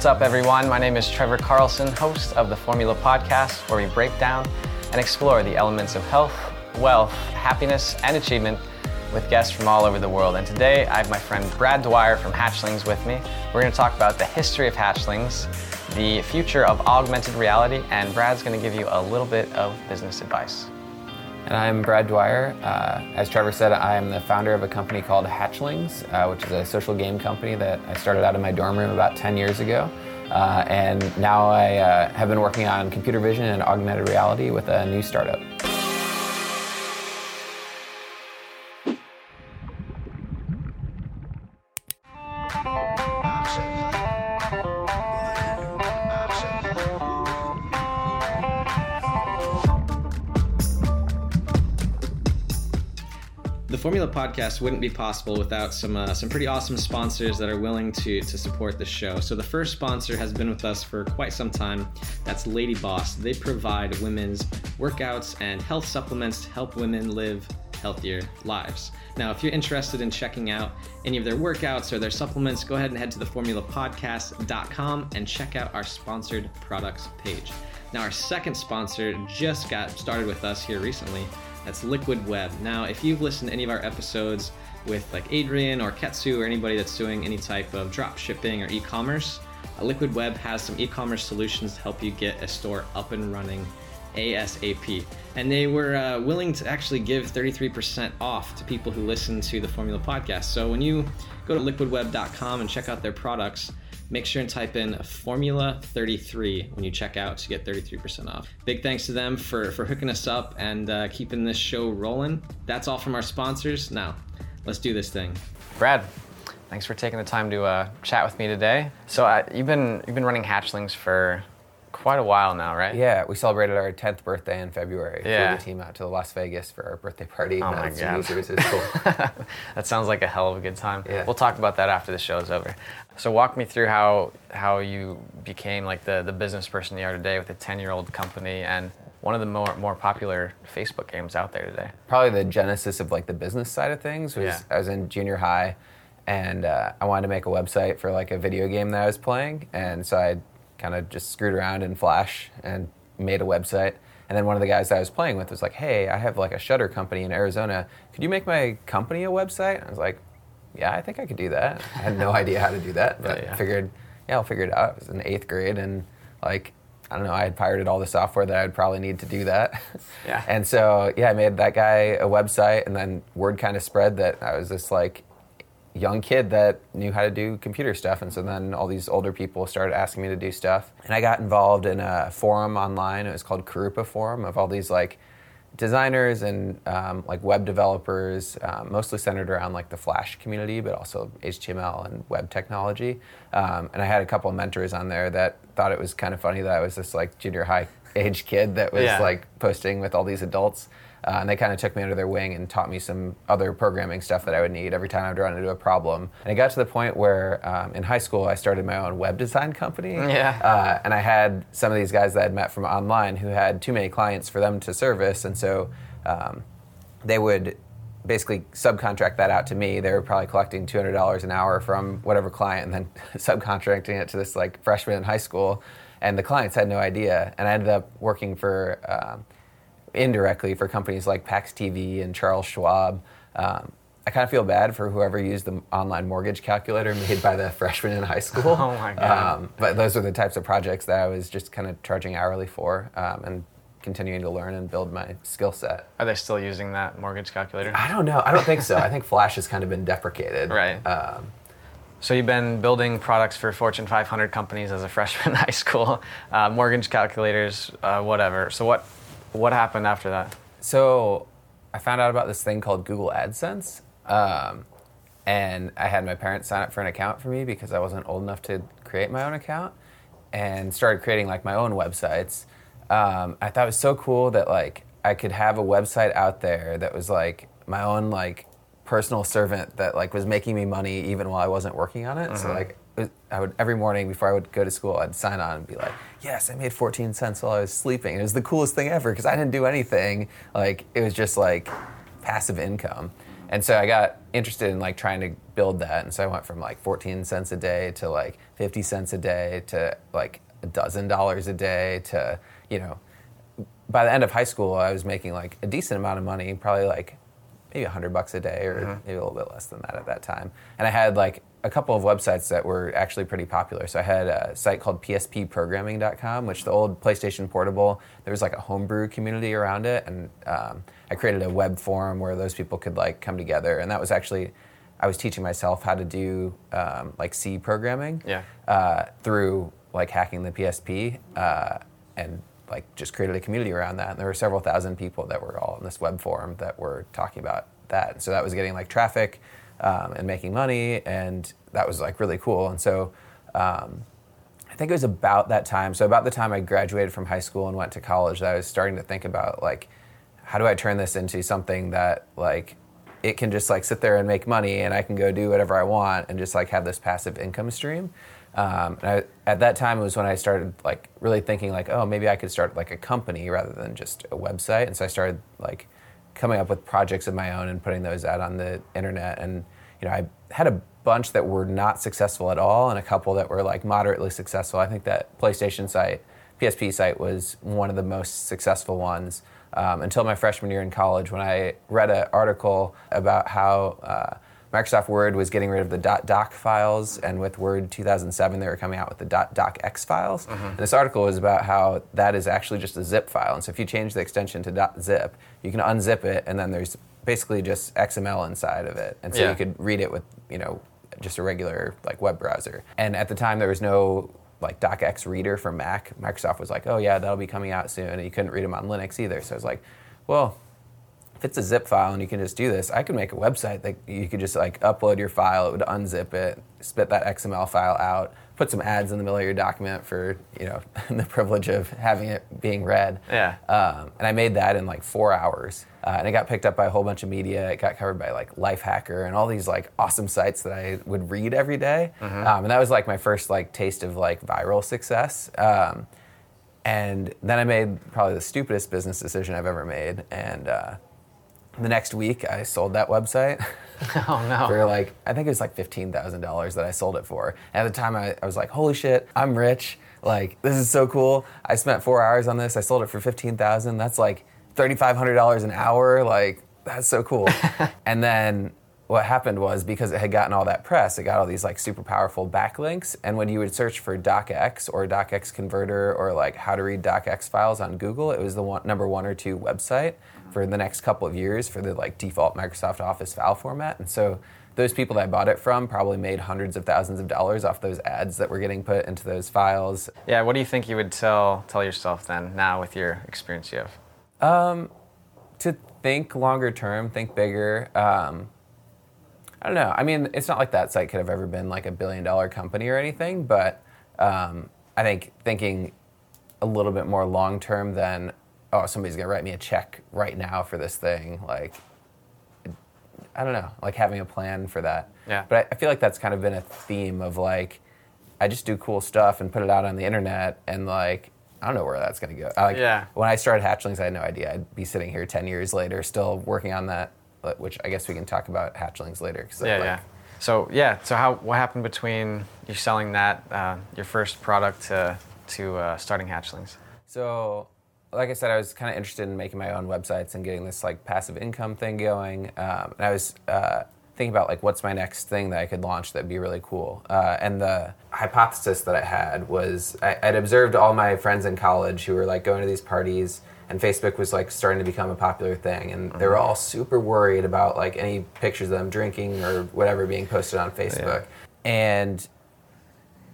What's up, everyone? My name is Trevor Carlson, host of the Formula Podcast, where we break down and explore the elements of health, wealth, happiness, and achievement with guests from all over the world. And today I have my friend Brad Dwyer from Hatchlings with me. We're going to talk about the history of Hatchlings, the future of augmented reality, and Brad's going to give you a little bit of business advice. And I'm Brad Dwyer. Uh, as Trevor said, I am the founder of a company called Hatchlings, uh, which is a social game company that I started out in my dorm room about 10 years ago. Uh, and now I uh, have been working on computer vision and augmented reality with a new startup. Formula Podcast wouldn't be possible without some uh, some pretty awesome sponsors that are willing to to support the show. So the first sponsor has been with us for quite some time. That's Lady Boss. They provide women's workouts and health supplements to help women live healthier lives. Now, if you're interested in checking out any of their workouts or their supplements, go ahead and head to the theformulapodcast.com and check out our sponsored products page. Now, our second sponsor just got started with us here recently. That's Liquid Web. Now, if you've listened to any of our episodes with like Adrian or Ketsu or anybody that's doing any type of drop shipping or e-commerce, uh, Liquid Web has some e-commerce solutions to help you get a store up and running ASAP. And they were uh, willing to actually give 33% off to people who listen to the Formula Podcast. So when you go to liquidweb.com and check out their products, make sure and type in Formula 33 when you check out to get 33% off. Big thanks to them for, for hooking us up and uh, keeping this show rolling. That's all from our sponsors. Now, let's do this thing. Brad, thanks for taking the time to uh, chat with me today. So uh, you've been you've been running Hatchlings for quite a while now, right? Yeah, we celebrated our 10th birthday in February. Yeah. Flew the team out to Las Vegas for our birthday party. Oh my God. users. Cool. that sounds like a hell of a good time. Yeah. We'll talk about that after the show's over. So walk me through how how you became like the, the business person you are today with a 10 year old company and one of the more more popular Facebook games out there today. Probably the genesis of like the business side of things was Yeah. I was in junior high, and uh, I wanted to make a website for like a video game that I was playing, and so I kind of just screwed around in Flash and made a website. And then one of the guys that I was playing with was like, "Hey, I have like a shutter company in Arizona. Could you make my company a website?" And I was like, "Yeah, I think I could do that." I had no idea how to do that, but Yeah, yeah. figured, yeah, I'll figure it out. I was in eighth grade, and like, I don't know, I had pirated all the software that I'd probably need to do that. Yeah. and so, yeah, I made that guy a website, and then word kind of spread that I was this like young kid that knew how to do computer stuff. And so then all these older people started asking me to do stuff. And I got involved in a forum online. It was called Kirupa Forum of all these like designers and um, like web developers, um, mostly centered around like the Flash community, but also HTML and web technology. Um, and I had a couple of mentors on there that thought it was kind of funny that I was this like junior high age kid that was Yeah. like posting with all these adults. Uh, and they kind of took me under their wing and taught me some other programming stuff that I would need every time I'd run into a problem. And it got to the point where um, in high school I started my own web design company. Yeah. Uh, and I had some of these guys that I'd met from online who had too many clients for them to service. And so um, they would basically subcontract that out to me. They were probably collecting $200 an hour from whatever client and then subcontracting it to this like freshman in high school. And the clients had no idea. And I ended up working for um, indirectly for companies like PAX TV and Charles Schwab. Um, I kind of feel bad for whoever used the online mortgage calculator made by the freshman in high school. Oh my God. Um, but those are the types of projects that I was just kind of charging hourly for um, and continuing to learn and build my skill set. Are they still using that mortgage calculator? I don't know. I don't think so. I think Flash has kind of been deprecated. Right. Um, So you've been building products for Fortune 500 companies as a freshman in high school, uh, mortgage calculators, uh, whatever. So what what happened after that? So I found out about this thing called Google AdSense. Um, and I had my parents sign up for an account for me because I wasn't old enough to create my own account and started creating like my own websites. Um, I thought it was so cool that like I could have a website out there that was like my own like personal servant that like was making me money even while I wasn't working on it. So like I would every morning before I would go to school, I'd sign on and be like, "Yes, I made 14 cents while I was sleeping." It was the coolest thing ever because I didn't do anything. Like it was just like passive income. And so I got interested in like trying to build that. And so I went from like 14 cents a day to like 50 cents a day to like a dozen dollars a day to, you know, by the end of high school, I was making like a decent amount of money, probably like maybe 100 bucks a day or mm-hmm. maybe a little bit less than that at that time. And I had like a couple of websites that were actually pretty popular. So I had a site called pspprogramming.com, which the old PlayStation Portable, there was like a homebrew community around it. And um, I created a web forum where those people could like come together. And that was actually, I was teaching myself how to do um, like C programming Yeah. uh, through like hacking the PSP uh, and like just created a community around that. And there were several thousand people that were all in this web forum that were talking about that. And So that was getting like traffic um, and making money, and that was like really cool. And so um, I think it was about that time. So about the time I graduated from high school and went to college, that I was starting to think about like, how do I turn this into something that like it can just like sit there and make money, and I can go do whatever I want, and just like have this passive income stream. Um, and I, at that time, it was when I started like really thinking like, oh, maybe I could start like a company rather than just a website. And so I started like coming up with projects of my own and putting those out on the internet. And you know, I had a bunch that were not successful at all, and a couple that were like moderately successful. I think that PlayStation site, PSP site, was one of the most successful ones um, until my freshman year in college when I read an article about how. Uh, Microsoft Word was getting rid of the .doc files, and with Word 2007, they were coming out with the .docx files. Mm-hmm. And this article was about how that is actually just a zip file. And so if you change the extension to .zip, you can unzip it, and then there's basically just XML inside of it. And so Yeah. you could read it with, you know, just a regular like web browser. And at the time, there was no like docx reader for Mac. Microsoft was like, oh yeah, that'll be coming out soon, and you couldn't read them on Linux either. So I was like, well, if it's a zip file and you can just do this, I could make a website that you could just like upload your file, it would unzip it, spit that XML file out, put some ads in the middle of your document for you know the privilege of having it being read. Yeah. Um, and I made that in like four hours, uh, and it got picked up by a whole bunch of media. It got covered by like Lifehacker and all these like awesome sites that I would read every day. Um, and that was like my first like taste of like viral success. Um, and then I made probably the stupidest business decision I've ever made, and. Uh, the next week, I sold that website Oh no. for like I think it was like fifteen thousand dollars that I sold it for. And at the time, I, I was like, "Holy shit, I'm rich! Like this is so cool." I spent four hours on this. I sold it for fifteen thousand. That's like thirty five hundred dollars an hour. Like that's so cool. and then what happened was because it had gotten all that press, it got all these like super powerful backlinks. And when you would search for DocX or DocX converter or like how to read DocX files on Google, it was the one, number one or two website for the next couple of years for the like default Microsoft Office file format. And so those people that I bought it from probably made hundreds of thousands of dollars off those ads that were getting put into those files. Yeah. What do you think you would tell tell yourself then now with your experience you have? to think longer term, think bigger. Um, I don't know. I mean, it's not like that site could have ever been like a billion dollar company or anything, but um, I think thinking a little bit more long term than, oh, somebody's gonna write me a check right now for this thing. Like, I don't know, like having a plan for that. Yeah. But I, I feel like that's kind of been a theme of like, I just do cool stuff and put it out on the internet, and like, I don't know where that's gonna go. I, like, Yeah. When I started Hatchlings, I had no idea I'd be sitting here ten years later, still working on that. Which I guess we can talk about Hatchlings later. 'cause, Yeah, like, yeah. So yeah, so how what happened between you selling that uh, your first product to to uh, starting Hatchlings? So, like I said, I was kind of interested in making my own websites and getting this like passive income thing going. Um, and I was uh, thinking about like what's my next thing that I could launch that'd be really cool. Uh, and the hypothesis that I had was I, I'd observed all my friends in college who were like going to these parties. And Facebook was like starting to become a popular thing, and they were all super worried about like any pictures of them drinking or whatever being posted on Facebook. And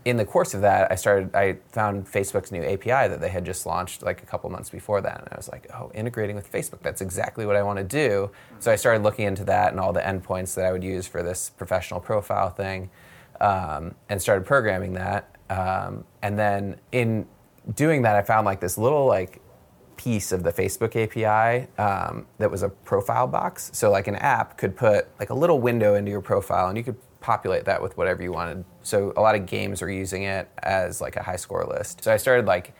in the course of that, I started. I found Facebook's new API that they had just launched like a couple months before that, and I was like, "Oh, integrating with Facebook. That's exactly what I want to do." So I started looking into that and all the endpoints that I would use for this professional profile thing, um, and started programming that. Um, and then in doing that, I found like this little like piece of the Facebook API um, that was a profile box. So like an app could put like a little window into your profile, and you could populate that with whatever you wanted. So a lot of games are using it as like a high score list. So I started like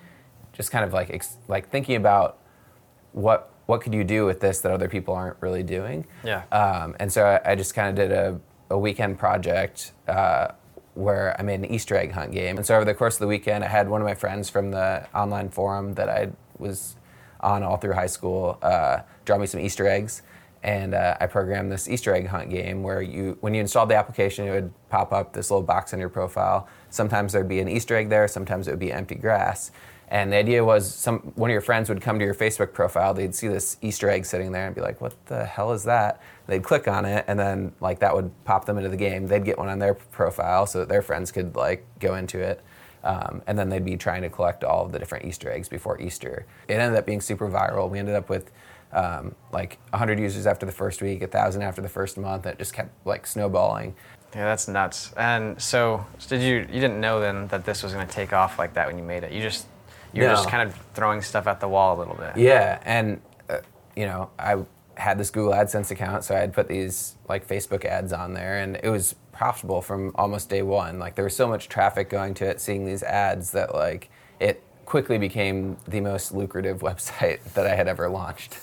just kind of like ex- like thinking about what what could you do with this that other people aren't really doing? Yeah. Um, and so I, I just kind of did a, a weekend project uh, where I made an Easter egg hunt game. And so over the course of the weekend, I had one of my friends from the online forum that I was on all through high school uh, draw me some Easter eggs. And uh, I programmed this Easter egg hunt game where you, when you installed the application, it would pop up this little box in your profile. Sometimes there'd be an Easter egg there, sometimes it would be empty grass. And the idea was some one of your friends would come to your Facebook profile, they'd see this Easter egg sitting there and be like, "What the hell is that?" They'd click on it, and then like that would pop them into the game. They'd get one on their profile so that their friends could like go into it. Um, and then they'd be trying to collect all of the different Easter eggs before Easter. It ended up being super viral. We ended up with um, like 100 users after the first week, 1,000 after the first month. It just kept like snowballing. Yeah, that's nuts. And so, did you you didn't know then that this was going to take off like that when you made it? You just you were No. just kind of throwing stuff at the wall a little bit. Yeah, and uh, you know, I had this Google AdSense account, so I had put these like Facebook ads on there, and it was profitable from almost day one. Like there was so much traffic going to it, seeing these ads that like it quickly became the most lucrative website that I had ever launched.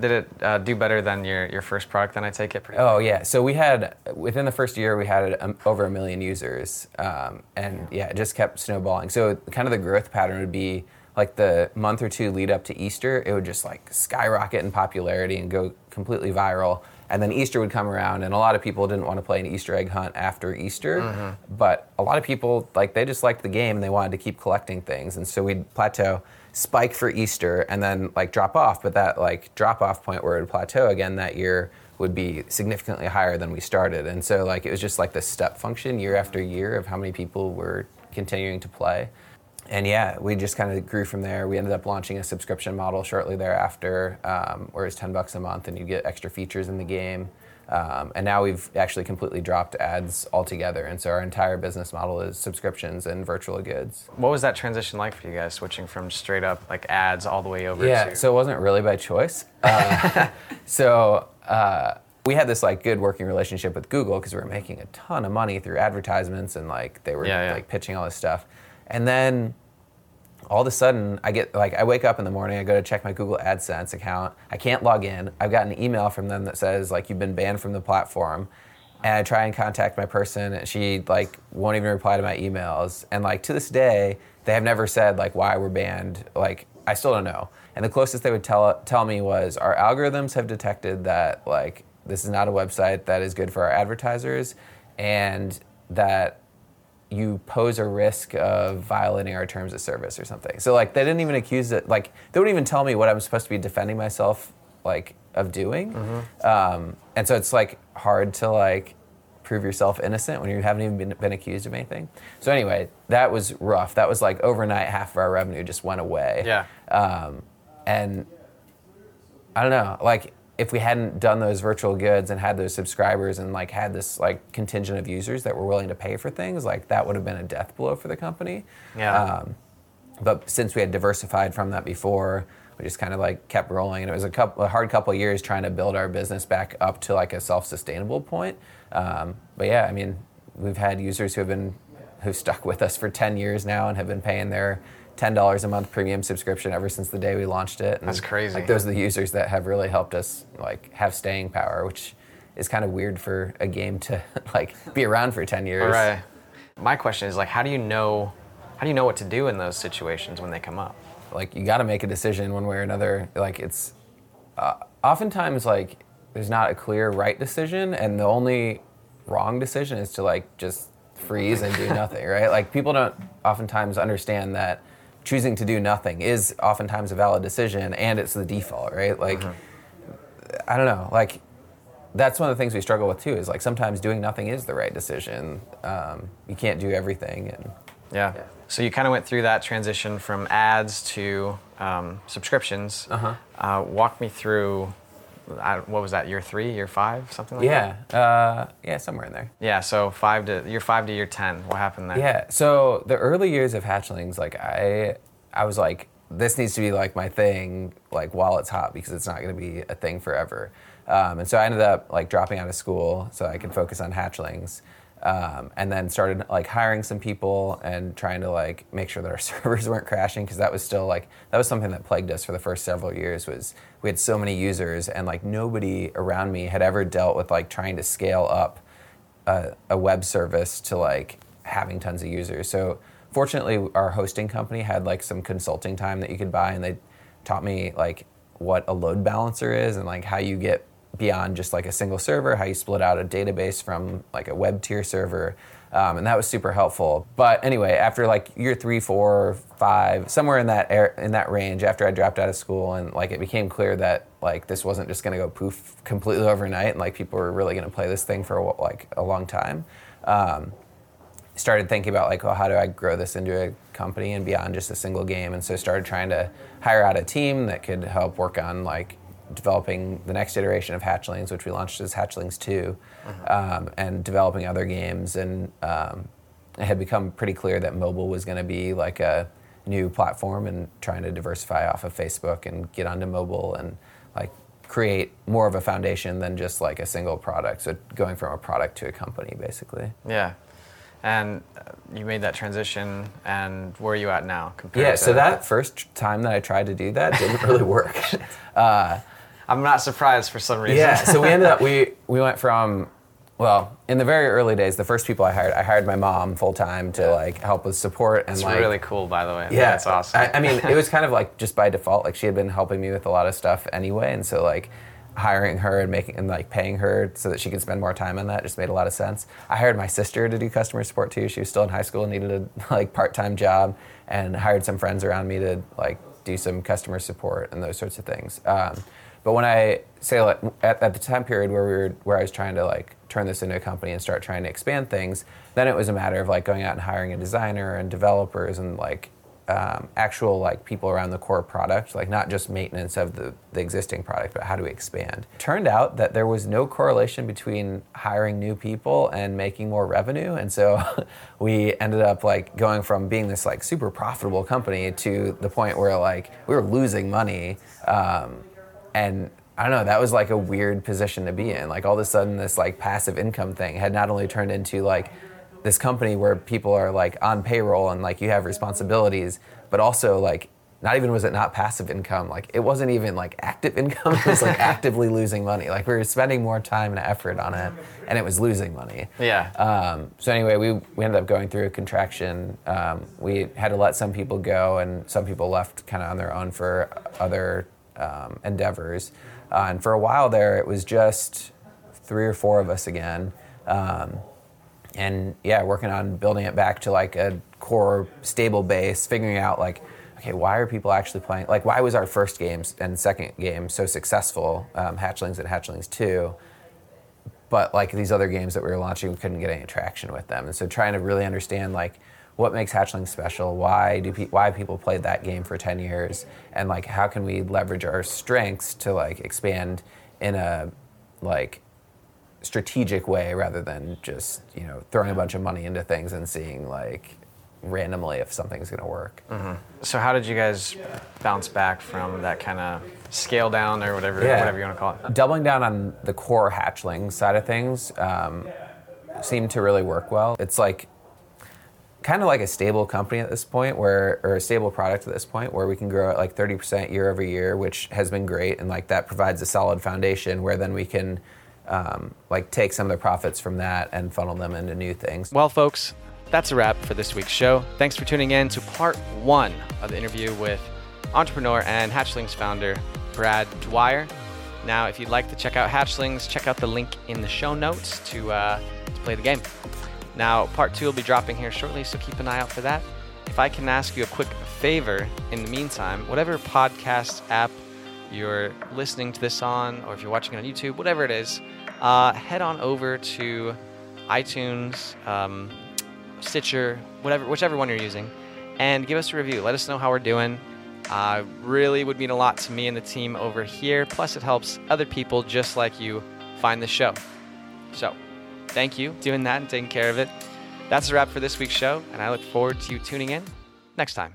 Did it uh, do better than your, your first product? Then I take it. Pretty Oh yeah, so we had within the first year we had um, over a million users, um, and yeah, it just kept snowballing. So kind of the growth pattern would be like the month or two lead up to Easter, it would just like skyrocket in popularity and go completely viral. And then Easter would come around, and a lot of people didn't want to play an Easter egg hunt after Easter, but a lot of people like they just liked the game and they wanted to keep collecting things, and so we'd plateau spike for Easter and then like drop off, but that like drop off point where it would plateau again that year would be significantly higher than we started. And so like it was just like this step function year after year of how many people were continuing to play. And yeah, we just kind of grew from there. We ended up launching a subscription model shortly thereafter, um, where it's 10 bucks a month and you get extra features in the game. Um, and now we've actually completely dropped ads altogether. And so our entire business model is subscriptions and virtual goods. What was that transition like for you guys, switching from straight up like ads all the way over Yeah, to? so it wasn't really by choice. Uh, so uh, we had this like good working relationship with Google because we were making a ton of money through advertisements and like they were Yeah, yeah. like pitching all this stuff. And then all of a sudden I get like I wake up in the morning, I go to check my Google AdSense account. I can't log in. I've got an email from them that says like you've been banned from the platform. And I try and contact my person and she like won't even reply to my emails. And like to this day, they have never said like why we're banned. Like I still don't know. And the closest they would tell tell me was our algorithms have detected that like this is not a website that is good for our advertisers and that you pose a risk of violating our terms of service or something. So like they didn't even accuse it. Like they wouldn't even tell me what I'm supposed to be defending myself like of doing. Um, and so it's like hard to like prove yourself innocent when you haven't even been, been accused of anything. So anyway, that was rough. That was like overnight half of our revenue just went away. Yeah. Um, and I don't know, like if we hadn't done those virtual goods and had those subscribers and like had this like contingent of users that were willing to pay for things, like that would have been a death blow for the company. Yeah. Um, but since we had diversified from that before, we just kind of like kept rolling, and it was a couple, a hard couple of years trying to build our business back up to like a self-sustainable point. Um, but yeah, I mean, we've had users who have been who've stuck with us for 10 years now and have been paying their $10 a month premium subscription ever since the day we launched it. And, That's crazy. Like those are the users that have really helped us like have staying power, which is kind of weird for a game to like be around for 10 years. Right. My question is like, how do you know? How do you know what to do in those situations when they come up? like you got to make a decision one way or another like it's uh, oftentimes like there's not a clear right decision and the only wrong decision is to like just freeze and do nothing right like people don't oftentimes understand that choosing to do nothing is oftentimes a valid decision and it's the default right like i don't know like that's one of the things we struggle with too is like sometimes doing nothing is the right decision um, you can't do everything and Yeah. So you kind of went through that transition from ads to um, subscriptions. Uh-huh. Uh, walk me through. I, what was that? Year three, year five, something like that. yeah uh, yeah somewhere in there Yeah. So five to year five to year ten. What happened there? Yeah. So the early years of hatchlings, like I, I was like, this needs to be like my thing, like while it's hot, because it's not going to be a thing forever. Um, and so I ended up like dropping out of school so I could focus on hatchlings. Um, and then started like hiring some people and trying to like make sure that our servers weren't crashing because that was still like that was something that plagued us for the first several years was we had so many users and like nobody around me had ever dealt with like trying to scale up a, a web service to like having tons of users. So fortunately our hosting company had like some consulting time that you could buy and they taught me like what a load balancer is and like how you get beyond just like a single server, how you split out a database from like a web tier server. Um, and that was super helpful. But anyway, after like year three, four, five, somewhere in that air, in that range, after I dropped out of school, and like it became clear that like this wasn't just to go poof completely overnight, and like people were really to play this thing for like a long time. Um, started thinking about like, well, how do I grow this into a company and beyond just a single game? And so started trying to hire out a team that could help work on like developing the next iteration of Hatchlings, which we launched as Hatchlings 2, uh-huh. um, and developing other games. And um, it had become pretty clear that mobile was going to be like a new platform and trying to diversify off of Facebook and get onto mobile and like create more of a foundation than just like a single product. So going from a product to a company, basically. Yeah. And uh, you made that transition, and where are you at now? yeah, so that first time that I tried to do that didn't really work. Uh, I'm not surprised for some reason. Yeah, so we ended up we we went from well, in the very early days, the first people I hired, I hired my mom full time to like help with support and It's like really cool, by the way. yeah, that's awesome. I, I mean, it was kind of like just by default. Like she had been helping me with a lot of stuff anyway, and so like hiring her and making and like paying her so that she could spend more time on that just made a lot of sense. I hired my sister to do customer support too. She was still in high school and needed a like part time job, and hired some friends around me to like do some customer support and those sorts of things. Um, but when I say like at, at the time period where we were where I was trying to like turn this into a company and start trying to expand things, then it was a matter of like going out and hiring a designer and developers and like um, actual like people around the core product, like not just maintenance of the, the existing product, but how do we expand? Turned out that there was no correlation between hiring new people and making more revenue, and so we ended up like going from being this like super profitable company to the point where like we were losing money. Um, and I don't know, that was like a weird position to be in. Like all of a sudden, this like passive income thing had not only turned into like this company where people are like on payroll and like you have responsibilities, but also like not even was it not passive income, like it wasn't even like active income. It was like actively losing money. Like we were spending more time and effort on it, and it was losing money. Yeah. Um, so anyway, we we ended up going through a contraction. Um, we had to let some people go, and some people left kind of on their own for other um, endeavors. Uh, and for a while there, it was just three or four of us again. Um, and yeah, working on building it back to like a core stable base, figuring out like, okay, why are people actually playing? Like, why was our first game and second game so successful, um, Hatchlings and Hatchlings 2? But like these other games that we were launching, we couldn't get any traction with them. And so trying to really understand like, what makes hatchling special? Why do pe- why people played that game for 10 years? And like how can we leverage our strengths to like expand in a like strategic way rather than just you know throwing a bunch of money into things and seeing like randomly if something's going to work? Mm-hmm. so how did you guys bounce back from that kind of scale down or whatever yeah. whatever you want to call it? Doubling down on the core hatchling side of things um, seemed to really work well. It's like kind of like a stable company at this point where or a stable product at this point where we can grow at like 30% year over year which has been great and like that provides a solid foundation where then we can um, like take some of the profits from that and funnel them into new things. Well folks that's a wrap for this week's show. Thanks for tuning in to part one of the interview with entrepreneur and hatchlings founder brad dwyer. Now if you'd like to check out hatchlings check out the link in the show notes to, uh, to play the game now, part two will be dropping here shortly, so keep an eye out for that. If I can ask you a quick favor in the meantime, whatever podcast app you're listening to this on, or if you're watching it on YouTube, whatever it is, uh, head on over to iTunes, um, Stitcher, whatever, whichever one you're using, and give us a review. Let us know how we're doing. Uh, really would mean a lot to me and the team over here. Plus, it helps other people just like you find the show. So, thank you doing that and taking care of it. That's a wrap for this week's show, and I look forward to you tuning in next time.